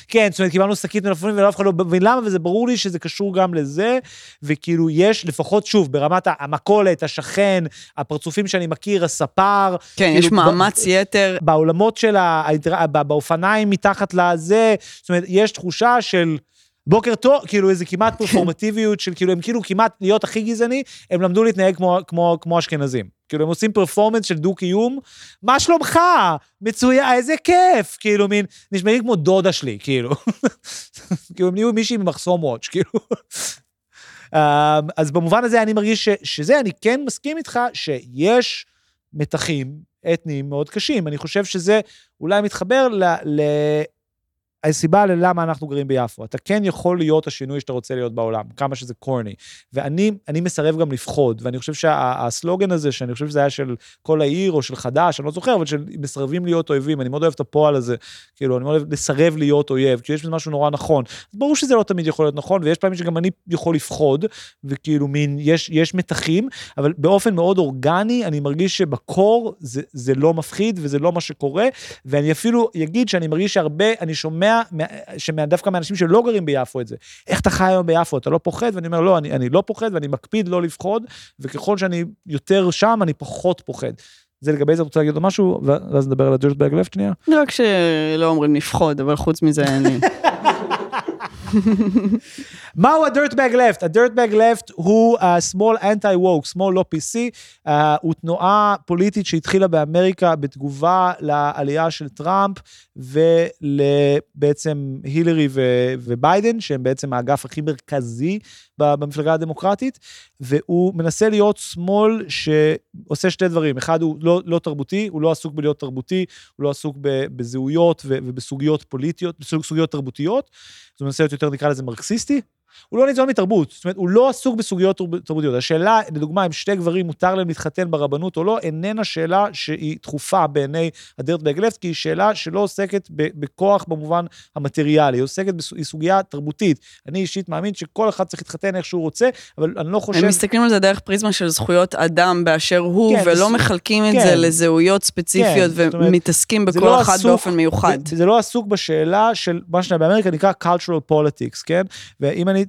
כן, זאת אומרת, קיבלנו שקית מלפפונים ואף אחד לא מבין למה, וזה ברור לי שזה קשור גם לזה, וכאילו יש, לפחות שוב, ברמת המכולת, השכן, הפרצופים שאני מכיר, הספר, כן, כאילו, יש ב- מאמץ יתר. בעולמות של ה... ב- באופניים מתחת לזה, זאת אומרת, יש תחושה של... בוקר טוב, כאילו איזה כמעט פרפורמטיביות של כאילו, הם כאילו כמעט להיות הכי גזעני, הם למדו להתנהג כמו, כמו, כמו אשכנזים. כאילו, הם עושים פרפורמנס של דו-קיום, מה שלומך? מצוין, איזה כיף! כאילו, מין, נשמעים כמו דודה שלי, כאילו. [LAUGHS] כאילו, הם נהיו מישהי ממחסום וואץ', כאילו. [LAUGHS] אה, אז במובן הזה אני מרגיש ש, שזה, אני כן מסכים איתך שיש מתחים אתניים מאוד קשים. אני חושב שזה אולי מתחבר ל... ל הסיבה ללמה אנחנו גרים ביפו. אתה כן יכול להיות השינוי שאתה רוצה להיות בעולם, כמה שזה קורני. ואני אני מסרב גם לפחוד, ואני חושב שהסלוגן הזה, שאני חושב שזה היה של כל העיר או של חד"ש, אני לא זוכר, אבל של מסרבים להיות אויבים, אני מאוד אוהב את הפועל הזה, כאילו, אני מאוד אוהב לסרב להיות אויב, כי יש בזה משהו נורא נכון. ברור שזה לא תמיד יכול להיות נכון, ויש פעמים שגם אני יכול לפחוד, וכאילו מין, יש, יש מתחים, אבל באופן מאוד אורגני, אני מרגיש שבקור זה, זה לא מפחיד וזה לא מה שקורה, ואני אפילו אגיד שאני מרגיש שהרבה, אני שומע שומע דווקא מאנשים שלא גרים ביפו את זה. איך אתה חי היום ביפו? אתה לא פוחד? ואני אומר, לא, אני, אני לא פוחד ואני מקפיד לא לפחוד, וככל שאני יותר שם, אני פחות פוחד. זה לגבי זה, את רוצה להגיד עוד משהו, ואז נדבר על הג'רטבג לפט שנייה? רק שלא אומרים לפחוד, אבל חוץ מזה אין לי. [LAUGHS] [LAUGHS] מהו ה-dirtbag left? ה-dirtbag left הוא ה-small anti-woke, small לא PC, uh, הוא תנועה פוליטית שהתחילה באמריקה בתגובה לעלייה של טראמפ ולבעצם הילרי וביידן, שהם בעצם האגף הכי מרכזי במפלגה הדמוקרטית, והוא מנסה להיות שמאל שעושה שתי דברים. אחד, הוא לא, לא תרבותי, הוא לא עסוק בלהיות תרבותי, הוא לא עסוק בזהויות ובסוגיות פוליטיות, בסוגיות תרבותיות. אז הוא מנסה להיות יותר, נקרא לזה, מרקסיסטי, הוא לא ניזון מתרבות, זאת אומרת, הוא לא עסוק בסוגיות תרבותיות. השאלה, לדוגמה, אם שתי גברים מותר להם להתחתן ברבנות או לא, איננה שאלה שהיא דחופה בעיני לפט, כי היא שאלה שלא עוסקת בכוח במובן המטריאלי, היא עוסקת, היא סוגיה תרבותית. אני אישית מאמין שכל אחד צריך להתחתן איך שהוא רוצה, אבל אני לא חושב... הם מסתכלים על זה דרך פריזמה של זכויות אדם באשר הוא, כן, ולא זה... מחלקים כן. את זה לזהויות ספציפיות, כן, ומתעסקים בכל לא אחד עסוק, באופן מיוחד. זה, זה לא עסוק בשאלה של מה שבאמריקה נקרא cultural politics, כן? ואם אני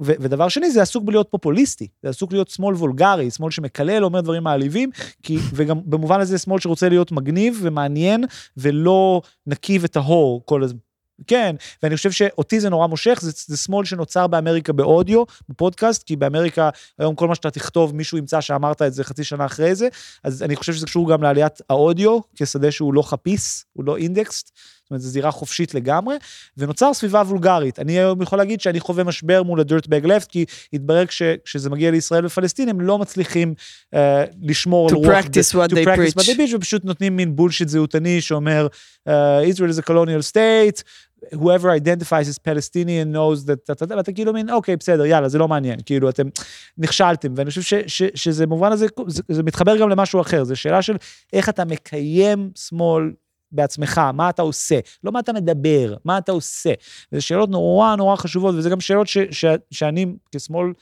ודבר שני, זה עסוק בלהיות פופוליסטי, זה עסוק להיות שמאל וולגרי, שמאל שמקלל, אומר דברים מעליבים, כי, וגם במובן הזה שמאל שרוצה להיות מגניב ומעניין, ולא נקי וטהור כל הזמן. כן, ואני חושב שאותי זה נורא מושך, זה, זה שמאל שנוצר באמריקה באודיו, בפודקאסט, כי באמריקה היום כל מה שאתה תכתוב, מישהו ימצא שאמרת את זה חצי שנה אחרי זה, אז אני חושב שזה קשור גם לעליית האודיו, כשדה שהוא לא חפיס, הוא לא אינדקסט, אומרת, זו זירה חופשית לגמרי, ונוצר סביבה וולגרית. אני היום יכול להגיד שאני חווה משבר מול ה-dirtbag left, כי התברר כשזה מגיע לישראל ופלסטין, הם לא מצליחים uh, לשמור על רוח... To practice what they preach. ופשוט נותנים מין בולשיט זהותני שאומר, uh, Israel is a colonial state, whoever identifies as Palestinian knows that, ואתה כאילו מין, אוקיי, בסדר, יאללה, זה לא מעניין, כאילו, אתם נכשלתם, ואני חושב ש, ש, שזה במובן הזה, זה, זה מתחבר גם למשהו אחר, זו שאלה של איך אתה מקיים שמאל בעצמך, מה אתה עושה, לא מה אתה מדבר, מה אתה עושה. וזה שאלות נורא נורא חשובות, וזה גם שאלות ש, ש, שאני כשמאל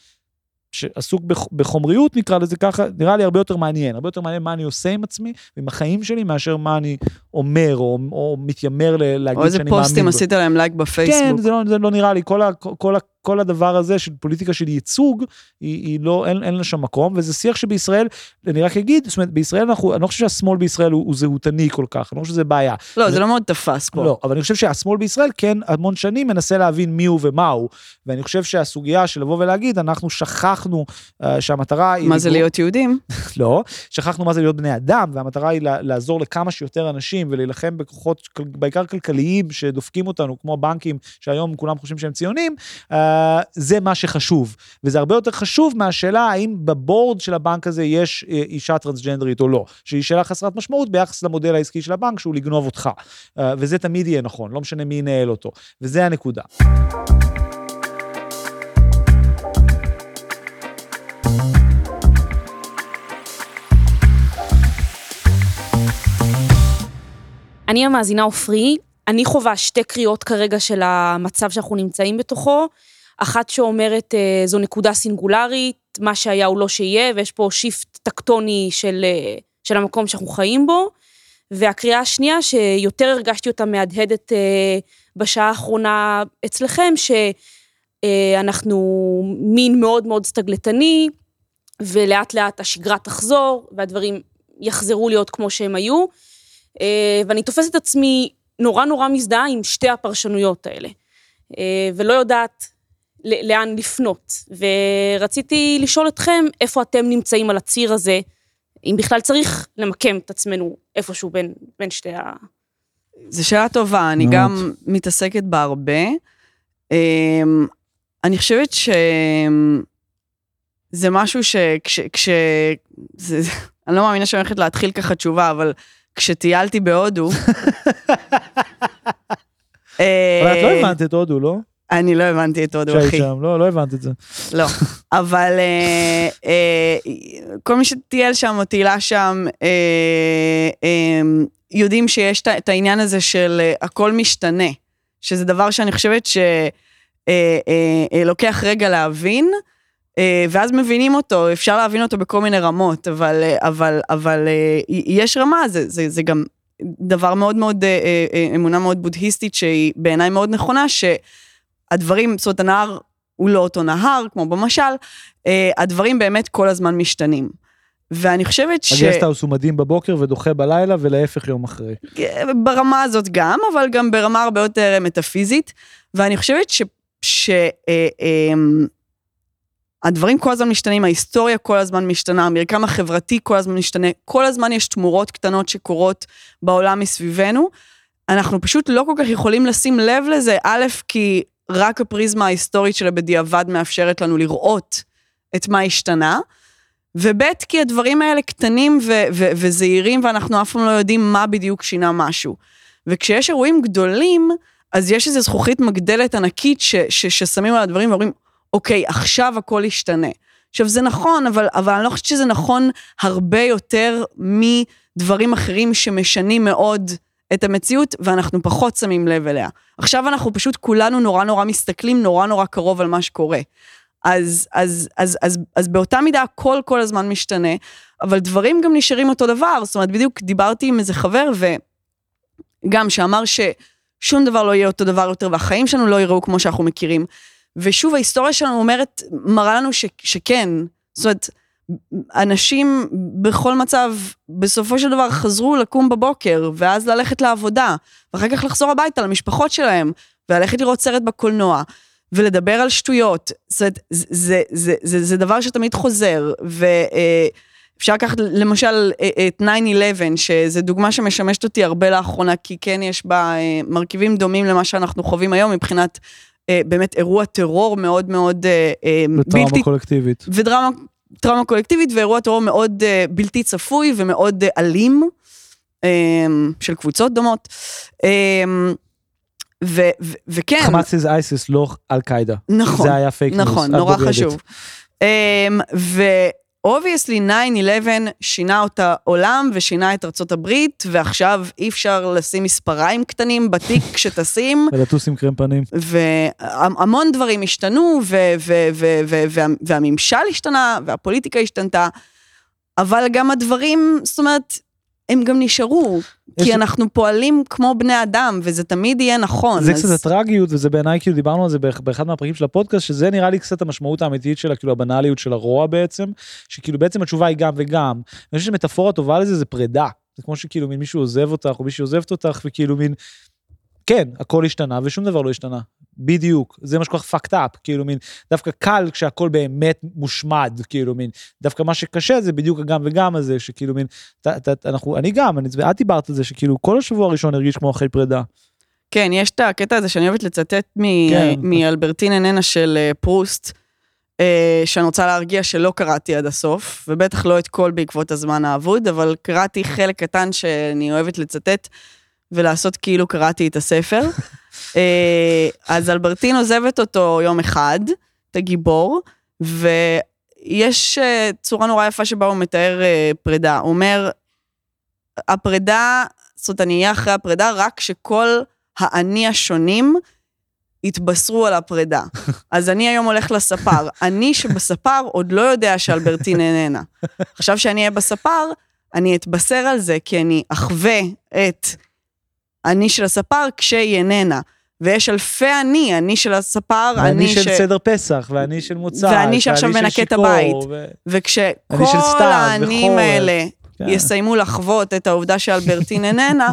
שעסוק בחומריות, נקרא לזה ככה, נראה לי הרבה יותר מעניין, הרבה יותר מעניין מה אני עושה עם עצמי ועם החיים שלי, מאשר מה אני אומר או, או מתיימר להגיד שאני מאמין. או איזה פוסטים עשית להם לייק בפייסבוק. כן, זה לא, זה לא נראה לי, כל, ה, כל, כל הדבר הזה של פוליטיקה של ייצוג, היא, היא לא, אין, אין לה שם מקום, וזה שיח שבישראל, אני רק אגיד, זאת אומרת, בישראל אנחנו, אני לא חושב שהשמאל בישראל הוא, הוא זהותני כל כך, אני לא חושב שזה בעיה. לא, אני, זה לא מאוד תפס פה. לא, אבל אני חושב שהשמאל בישראל כן המון שנים מנסה להבין מי הוא ומה הוא, ואני חושב שהסוגיה של לבוא ולהגיד, אנחנו שכחנו uh, שהמטרה היא... מה זה להיות יהודים? [LAUGHS] לא, שכחנו מה זה להיות בני אדם, והמטרה היא לעזור לכמה שיותר אנשים ולהילחם בכוחות, בעיקר כלכליים, שדופקים אותנו, כמו בנקים, שהיום כולם חושבים שהם ציונים, uh, זה מה שחשוב. וזה הרבה יותר חשוב מהשאלה האם בבורד של הבנק הזה יש אה, אישה טרנסג'נדרית או לא, שהיא שאלה חסרת משמעות ביחס למודל העסקי של הבנק, שהוא לגנוב אותך. אה, וזה תמיד יהיה נכון, לא משנה מי ינהל אותו. וזה הנקודה. אני המאזינה עופרי, אני חווה שתי קריאות כרגע של המצב שאנחנו נמצאים בתוכו. אחת שאומרת אה, זו נקודה סינגולרית, מה שהיה הוא לא שיהיה, ויש פה שיפט טקטוני של, אה, של המקום שאנחנו חיים בו. והקריאה השנייה, שיותר הרגשתי אותה מהדהדת אה, בשעה האחרונה אצלכם, שאנחנו מין מאוד מאוד סטגלטני, ולאט לאט השגרה תחזור, והדברים יחזרו להיות כמו שהם היו. ואני תופסת את עצמי נורא נורא מזדהה עם שתי הפרשנויות האלה. ולא יודעת לאן לפנות. ורציתי לשאול אתכם, איפה אתם נמצאים על הציר הזה, אם בכלל צריך למקם את עצמנו איפשהו בין, בין שתי ה... זו שאלה טובה, אני גם מתעסקת בה הרבה. אמ, אני חושבת זה משהו שכש... כש... זה, [LAUGHS] אני לא מאמינה שאני הולכת להתחיל ככה תשובה, אבל כשטיילתי בהודו... אה, [LAUGHS] אבל את לא הבנת את הודו, לא? אני לא הבנתי את הודו, אחי. שם, לא, לא הבנת את זה. לא. [LAUGHS] אבל אה, אה, כל מי שטייל שם או טיילה שם, אה, אה, יודעים שיש את העניין הזה של אה, הכל משתנה, שזה דבר שאני חושבת שלוקח רגע להבין, אה, ואז מבינים אותו, אפשר להבין אותו בכל מיני רמות, אבל, אה, אבל, אבל אה, יש רמה, זה, זה, זה גם דבר מאוד מאוד, אה, אה, אה, אמונה מאוד בודהיסטית שהיא בעיניי מאוד נכונה, שהדברים, זאת אומרת, הנהר הוא לא אותו נהר, כמו במשל, אה, הדברים באמת כל הזמן משתנים. ואני חושבת ש... הגסטהאוס הוא מדהים בבוקר ודוחה בלילה, ולהפך יום אחרי. ברמה הזאת גם, אבל גם ברמה הרבה יותר מטאפיזית. ואני חושבת ש... ש אה, אה, הדברים כל הזמן משתנים, ההיסטוריה כל הזמן משתנה, המרקם החברתי כל הזמן משתנה, כל הזמן יש תמורות קטנות שקורות בעולם מסביבנו. אנחנו פשוט לא כל כך יכולים לשים לב לזה, א', כי רק הפריזמה ההיסטורית של הבדיעבד מאפשרת לנו לראות את מה השתנה, וב', כי הדברים האלה קטנים ו- ו- וזהירים, ואנחנו אף פעם לא יודעים מה בדיוק שינה משהו. וכשיש אירועים גדולים, אז יש איזו זכוכית מגדלת ענקית ש- ש- ששמים על הדברים ואומרים, אוקיי, עכשיו הכל ישתנה. עכשיו, זה נכון, אבל, אבל אני לא חושבת שזה נכון הרבה יותר מדברים אחרים שמשנים מאוד את המציאות, ואנחנו פחות שמים לב אליה. עכשיו אנחנו פשוט כולנו נורא נורא מסתכלים נורא נורא קרוב על מה שקורה. אז, אז, אז, אז, אז באותה מידה הכל כל הזמן משתנה, אבל דברים גם נשארים אותו דבר. זאת אומרת, בדיוק דיברתי עם איזה חבר, וגם שאמר ששום דבר לא יהיה אותו דבר יותר, והחיים שלנו לא יראו כמו שאנחנו מכירים. ושוב, ההיסטוריה שלנו אומרת, מראה לנו ש, שכן. זאת אומרת, אנשים בכל מצב, בסופו של דבר חזרו לקום בבוקר, ואז ללכת לעבודה, ואחר כך לחזור הביתה למשפחות שלהם, וללכת לראות סרט בקולנוע, ולדבר על שטויות. זאת אומרת, זה, זה, זה, זה, זה דבר שתמיד חוזר, ואפשר לקחת למשל אה, את 9-11, שזו דוגמה שמשמשת אותי הרבה לאחרונה, כי כן יש בה אה, מרכיבים דומים למה שאנחנו חווים היום מבחינת אה, באמת אירוע טרור מאוד מאוד אה, אה, בלתי קולקטיבית. ודרמה טראומה קולקטיבית ואירוע טרור מאוד uh, בלתי צפוי ומאוד uh, אלים, um, של קבוצות דומות. Um, ו- ו- וכן, חמאס זה אייסיס, לא אל קאידה. נכון, זה היה פייק. נכון, את נורא בוגדת. חשוב. Um, ו-obviously 9-11 שינה את העולם ושינה את ארצות הברית, ועכשיו אי אפשר לשים מספריים קטנים בתיק [LAUGHS] שטסים. ולטוס עם קרם פנים. והמון דברים השתנו, ו- ו- ו- ו- וה- והממשל השתנה, והפוליטיקה השתנתה, אבל גם הדברים, זאת אומרת, הם גם נשארו, יש- כי אנחנו פועלים כמו בני אדם, וזה תמיד יהיה נכון. זה אז- קצת הטרגיות וזה בעיניי כאילו דיברנו על זה באח- באחד מהפרקים של הפודקאסט שזה נראה לי קצת המשמעות האמיתית של כאילו הבנאליות של הרוע בעצם שכאילו בעצם התשובה היא גם וגם. אני חושב שמטאפורה טובה לזה זה פרידה זה כמו שכאילו מין מישהו עוזב אותך או מישהי עוזבת אותך וכאילו מין. כן הכל השתנה ושום דבר לא השתנה בדיוק זה מה שכל כך fucked up כאילו מין דווקא קל כשהכל באמת מושמד כאילו מין דווקא מה שקשה זה בדיוק הגם וגם הזה שכאילו מין ת, ת, אנחנו אני גם אני, את דיברת על זה שכאילו כל השבוע הראשון הרגיש כמו אחרי פרידה. כן, יש את הקטע הזה שאני אוהבת לצטט מ- כן. מאלברטין איננה של אה, פרוסט, אה, שאני רוצה להרגיע שלא קראתי עד הסוף, ובטח לא את כל בעקבות הזמן האבוד, אבל קראתי חלק קטן שאני אוהבת לצטט ולעשות כאילו קראתי את הספר. [LAUGHS] אה, אז אלברטין עוזבת אותו יום אחד, את הגיבור, ויש אה, צורה נורא יפה שבה הוא מתאר אה, פרידה. הוא אומר, הפרידה, זאת אומרת, אני אהיה אחרי הפרידה רק כשכל האני השונים התבשרו על הפרידה. [LAUGHS] אז אני היום הולך לספר. אני שבספר עוד לא יודע שאלברטין איננה. עכשיו שאני אהיה בספר, אני אתבשר על זה, כי אני אחווה את אני של הספר כשהיא איננה. ויש אלפי אני, אני של הספר, ואני אני של ש... סדר פסח, ואני של מוצא, ואני שעכשיו מנקה את הבית. אני אני של וכשכל האנים וחורף. האלה כן. יסיימו לחוות את העובדה שאלברטין איננה,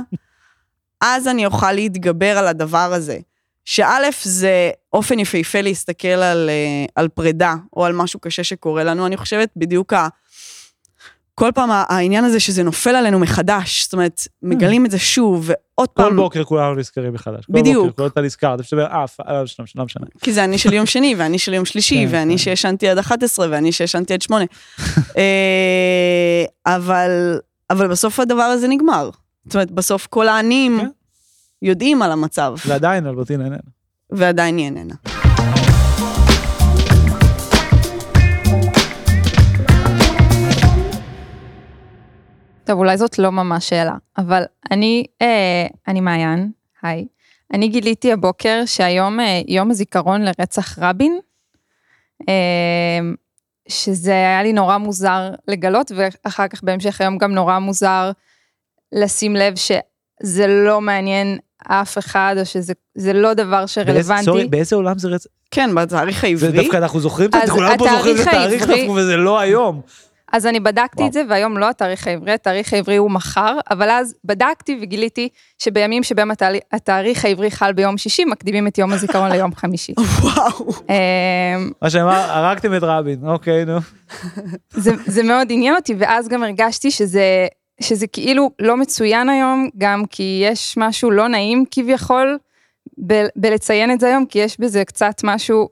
[LAUGHS] אז אני אוכל להתגבר על הדבר הזה. שא' זה אופן יפהפה להסתכל על, אה, על פרידה, או על משהו קשה שקורה לנו, אני חושבת בדיוק ה... כל פעם העניין הזה שזה נופל עלינו מחדש, זאת אומרת, מגלים את זה שוב, ועוד כל פעם, בוקר כולנו נזכרים מחדש. כל בדיוק. בוקר, כל אתה נזכר, אתה אומר, אה, אה, לא משנה, לא משנה. כי זה אני של יום שני, ואני של יום שלישי, כן, ואני כן. שישנתי עד 11, ואני שישנתי עד 8. אה, אבל, אבל בסוף הדבר הזה נגמר. זאת אומרת, בסוף כל העניים כן. יודעים על המצב, ועדיין אלברטין איננה. ועדיין היא איננה. טוב, אולי זאת לא ממש שאלה, אבל אני, אה, אני מעיין, היי. אני גיליתי הבוקר שהיום אה, יום הזיכרון לרצח רבין, אה, שזה היה לי נורא מוזר לגלות, ואחר כך בהמשך היום גם נורא מוזר לשים לב שזה לא מעניין אף אחד, או שזה זה לא דבר באיזה- שרלוונטי. סורי, באיזה עולם זה רצח? כן, בתאריך זה העברי. דווקא אנחנו זוכרים את זה, כולנו פה זוכרים את התאריך התאריך העברי- דווקא, וזה לא היום. אז אני בדקתי וואו. את זה, והיום לא התאריך העברי, התאריך העברי הוא מחר, אבל אז בדקתי וגיליתי שבימים שבהם התאריך, התאריך העברי חל ביום שישי, מקדימים את יום הזיכרון ליום חמישי. [LAUGHS] וואו. אמ, מה שאמר, הרגתם את רבין, אוקיי, נו. זה, זה מאוד עניין אותי, ואז גם הרגשתי שזה, שזה כאילו לא מצוין היום, גם כי יש משהו לא נעים כביכול ב, בלציין את זה היום, כי יש בזה קצת משהו,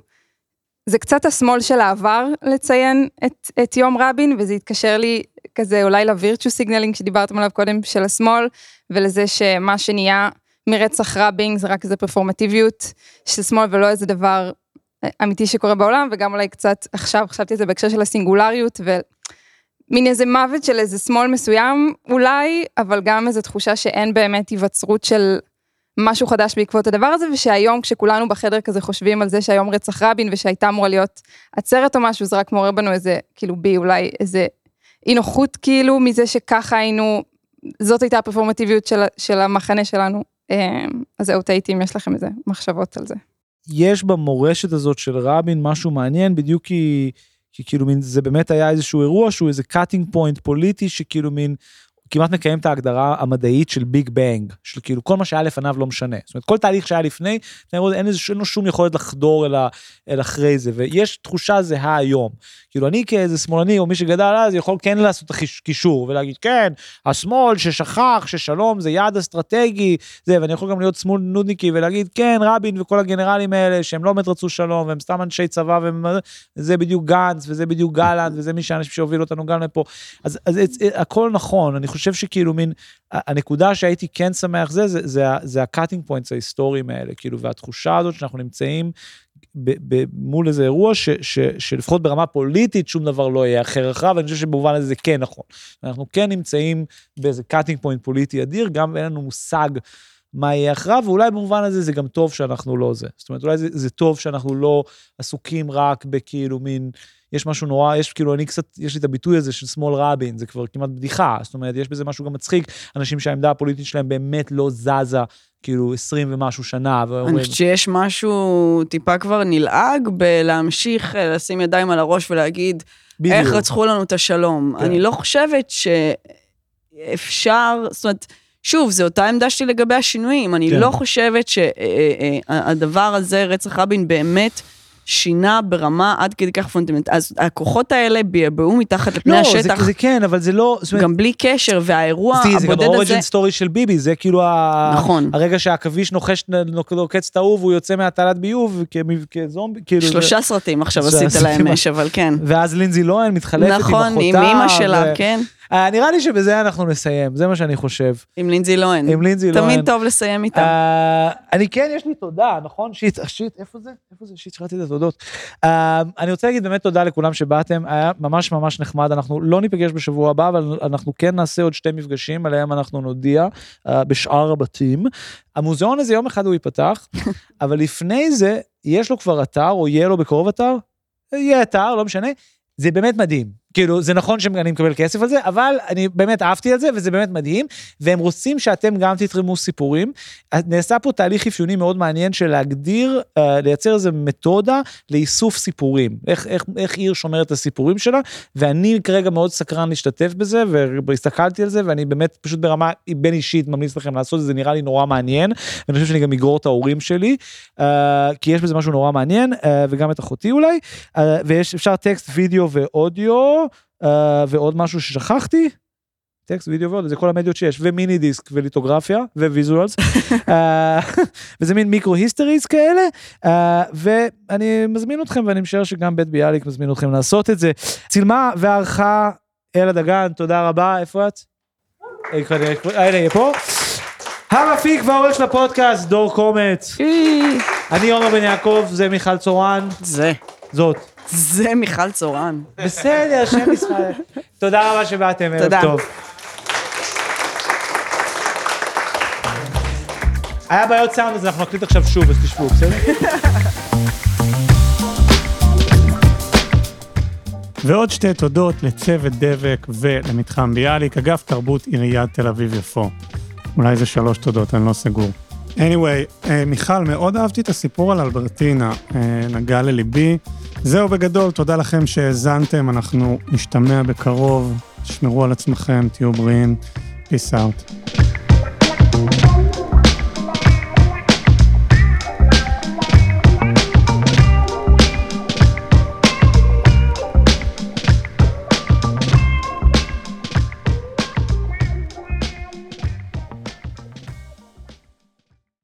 זה קצת השמאל של העבר לציין את, את יום רבין, וזה התקשר לי כזה אולי ל virtue signaling שדיברתם עליו קודם של השמאל, ולזה שמה שנהיה מרצח רבין זה רק איזה פרפורמטיביות של שמאל ולא איזה דבר אמיתי שקורה בעולם, וגם אולי קצת עכשיו חשבתי על זה בהקשר של הסינגולריות, ומין איזה מוות של איזה שמאל מסוים אולי, אבל גם איזו תחושה שאין באמת היווצרות של משהו חדש בעקבות הדבר הזה, ושהיום כשכולנו בחדר כזה חושבים על זה שהיום רצח רבין ושהייתה אמורה להיות עצרת או משהו, זה רק מעורר בנו איזה, כאילו בי אולי איזה אי נוחות כאילו מזה שככה היינו, זאת הייתה הפרפורמטיביות של, של המחנה שלנו. אה, אז זהו, תהיתי אם יש לכם איזה מחשבות על זה. יש במורשת הזאת של רבין משהו מעניין, בדיוק כי, כי כאילו מין, זה באמת היה איזשהו אירוע שהוא איזה cutting point פוליטי, שכאילו מין, כמעט מקיים את ההגדרה המדעית של ביג בנג, של כאילו כל מה שהיה לפניו לא משנה. זאת אומרת, כל תהליך שהיה לפני, אין, לו שום יכולת לחדור אל, ה, אל אחרי זה, ויש תחושה זהה היום. כאילו אני כאיזה שמאלני או מי שגדל אז יכול כן לעשות את הקישור ולהגיד כן השמאל ששכח ששלום זה יעד אסטרטגי זה ואני יכול גם להיות שמאל נודניקי ולהגיד כן רבין וכל הגנרלים האלה שהם לא באמת רצו שלום והם סתם אנשי צבא וזה בדיוק גנץ וזה בדיוק גלנט וזה מי שאנשים שהוביל אותנו גם לפה. אז, אז את, הכל נכון אני חושב שכאילו מין הנקודה שהייתי כן שמח זה זה זה, זה ה cutting points ההיסטוריים האלה כאילו והתחושה הזאת שאנחנו נמצאים ב- ב- מול איזה אירוע ש, ש, שלפחות ברמה פוליטית שום דבר לא יהיה אחר אחריו, ואני חושב שבמובן הזה זה כן נכון. אנחנו כן נמצאים באיזה cutting point פוליטי אדיר, גם אין לנו מושג מה יהיה אחריו, ואולי במובן הזה זה גם טוב שאנחנו לא זה. זאת אומרת, אולי זה, זה טוב שאנחנו לא עסוקים רק בכאילו מין, יש משהו נורא, יש כאילו, אני קצת, יש לי את הביטוי הזה של שמאל רבין, זה כבר כמעט בדיחה, זאת אומרת, יש בזה משהו גם מצחיק, אנשים שהעמדה הפוליטית שלהם באמת לא זזה. כאילו 20 ומשהו שנה. אני חושבת שיש משהו טיפה כבר נלעג בלהמשיך לשים ידיים על הראש ולהגיד, בדיוק. איך רצחו לנו את השלום. כן. אני לא חושבת שאפשר, זאת אומרת, שוב, זו אותה עמדה שלי לגבי השינויים, אני כן. לא חושבת שהדבר הזה, רצח רבין, באמת שינה ברמה עד כדי כך פונדמנטלית. אז הכוחות האלה ביעבעו מתחת לפני לא, השטח. זה, זה כן, אבל זה לא... גם בלי קשר, והאירוע הבודד הזה... זה גם ה origin story של ביבי, זה כאילו נכון. הרגע שהעכביש נושך, נוקץ את האהוב, הוא יוצא מתעלת ביוב כזומבי, כאילו... שלושה סרטים עכשיו עשית להם אש, אבל כן. ואז לינזי לוהן מתחלפת עם אחותה. נכון, עם אימא שלה, כן. נראה לי שבזה אנחנו נסיים, זה מה שאני חושב. עם לינזי לוהן. עם לינזי לוהן. תמיד טוב לסיים איתה. אני כן, יש לי תודה, נכון? שיט, שיט, איפה זה? איפה זה? שיט, שכחתי את התודות. אני רוצה להגיד באמת תודה לכולם שבאתם, היה ממש ממש נחמד, אנחנו לא ניפגש בשבוע הבא, אבל אנחנו כן נעשה עוד שתי מפגשים, עליהם אנחנו נודיע בשאר הבתים. המוזיאון הזה יום אחד הוא ייפתח, [LAUGHS] אבל לפני זה, יש לו כבר אתר, או יהיה לו בקרוב אתר? יהיה אתר, לא משנה. זה באמת מדהים. כאילו, זה נכון שאני מקבל כסף על זה, אבל אני באמת אהבתי את זה, וזה באמת מדהים, והם רוצים שאתם גם תתרמו סיפורים. נעשה פה תהליך אפיוני מאוד מעניין של להגדיר, uh, לייצר איזה מתודה לאיסוף סיפורים. איך, איך, איך עיר שומרת את הסיפורים שלה, ואני כרגע מאוד סקרן להשתתף בזה, והסתכלתי על זה, ואני באמת פשוט ברמה בין אישית ממליץ לכם לעשות את זה, זה נראה לי נורא מעניין, ואני חושב שאני גם אגרור את ההורים שלי, uh, כי יש בזה משהו נורא מעניין, uh, וגם את אחותי אולי, uh, ואפשר טקסט, וידאו ואודיו. אה, ועוד משהו ששכחתי, טקסט, וידאו ועוד, זה כל המדיות שיש, ומיני דיסק וליטוגרפיה וויזואלס, [LAUGHS] אה, וזה מין מיקרו היסטריז כאלה, אה, ואני מזמין אתכם, ואני משער שגם בית ביאליק מזמין אתכם לעשות את זה. צילמה וערכה אלה דגן, תודה רבה, איפה את? הנה, היא פה. המפיק והעורך של הפודקאסט, דור קומץ. אני עומר בן יעקב, זה מיכל צורן, זה. זאת. זה מיכל צורן. בסדר, שם ישראל. תודה רבה שבאתם, ערב. טוב. היה בעיות סאונד, אז אנחנו נקליט עכשיו שוב, אז תשבו, בסדר? ועוד שתי תודות לצוות דבק ולמתחם ביאליק, אגף תרבות עיריית תל אביב-יפו. אולי זה שלוש תודות, אני לא סגור. Anyway, אה, מיכל, מאוד אהבתי את הסיפור על אלברטינה, אה, נגע לליבי. זהו בגדול, תודה לכם שהאזנתם, אנחנו נשתמע בקרוב, תשמרו על עצמכם, תהיו בריאים, peace out.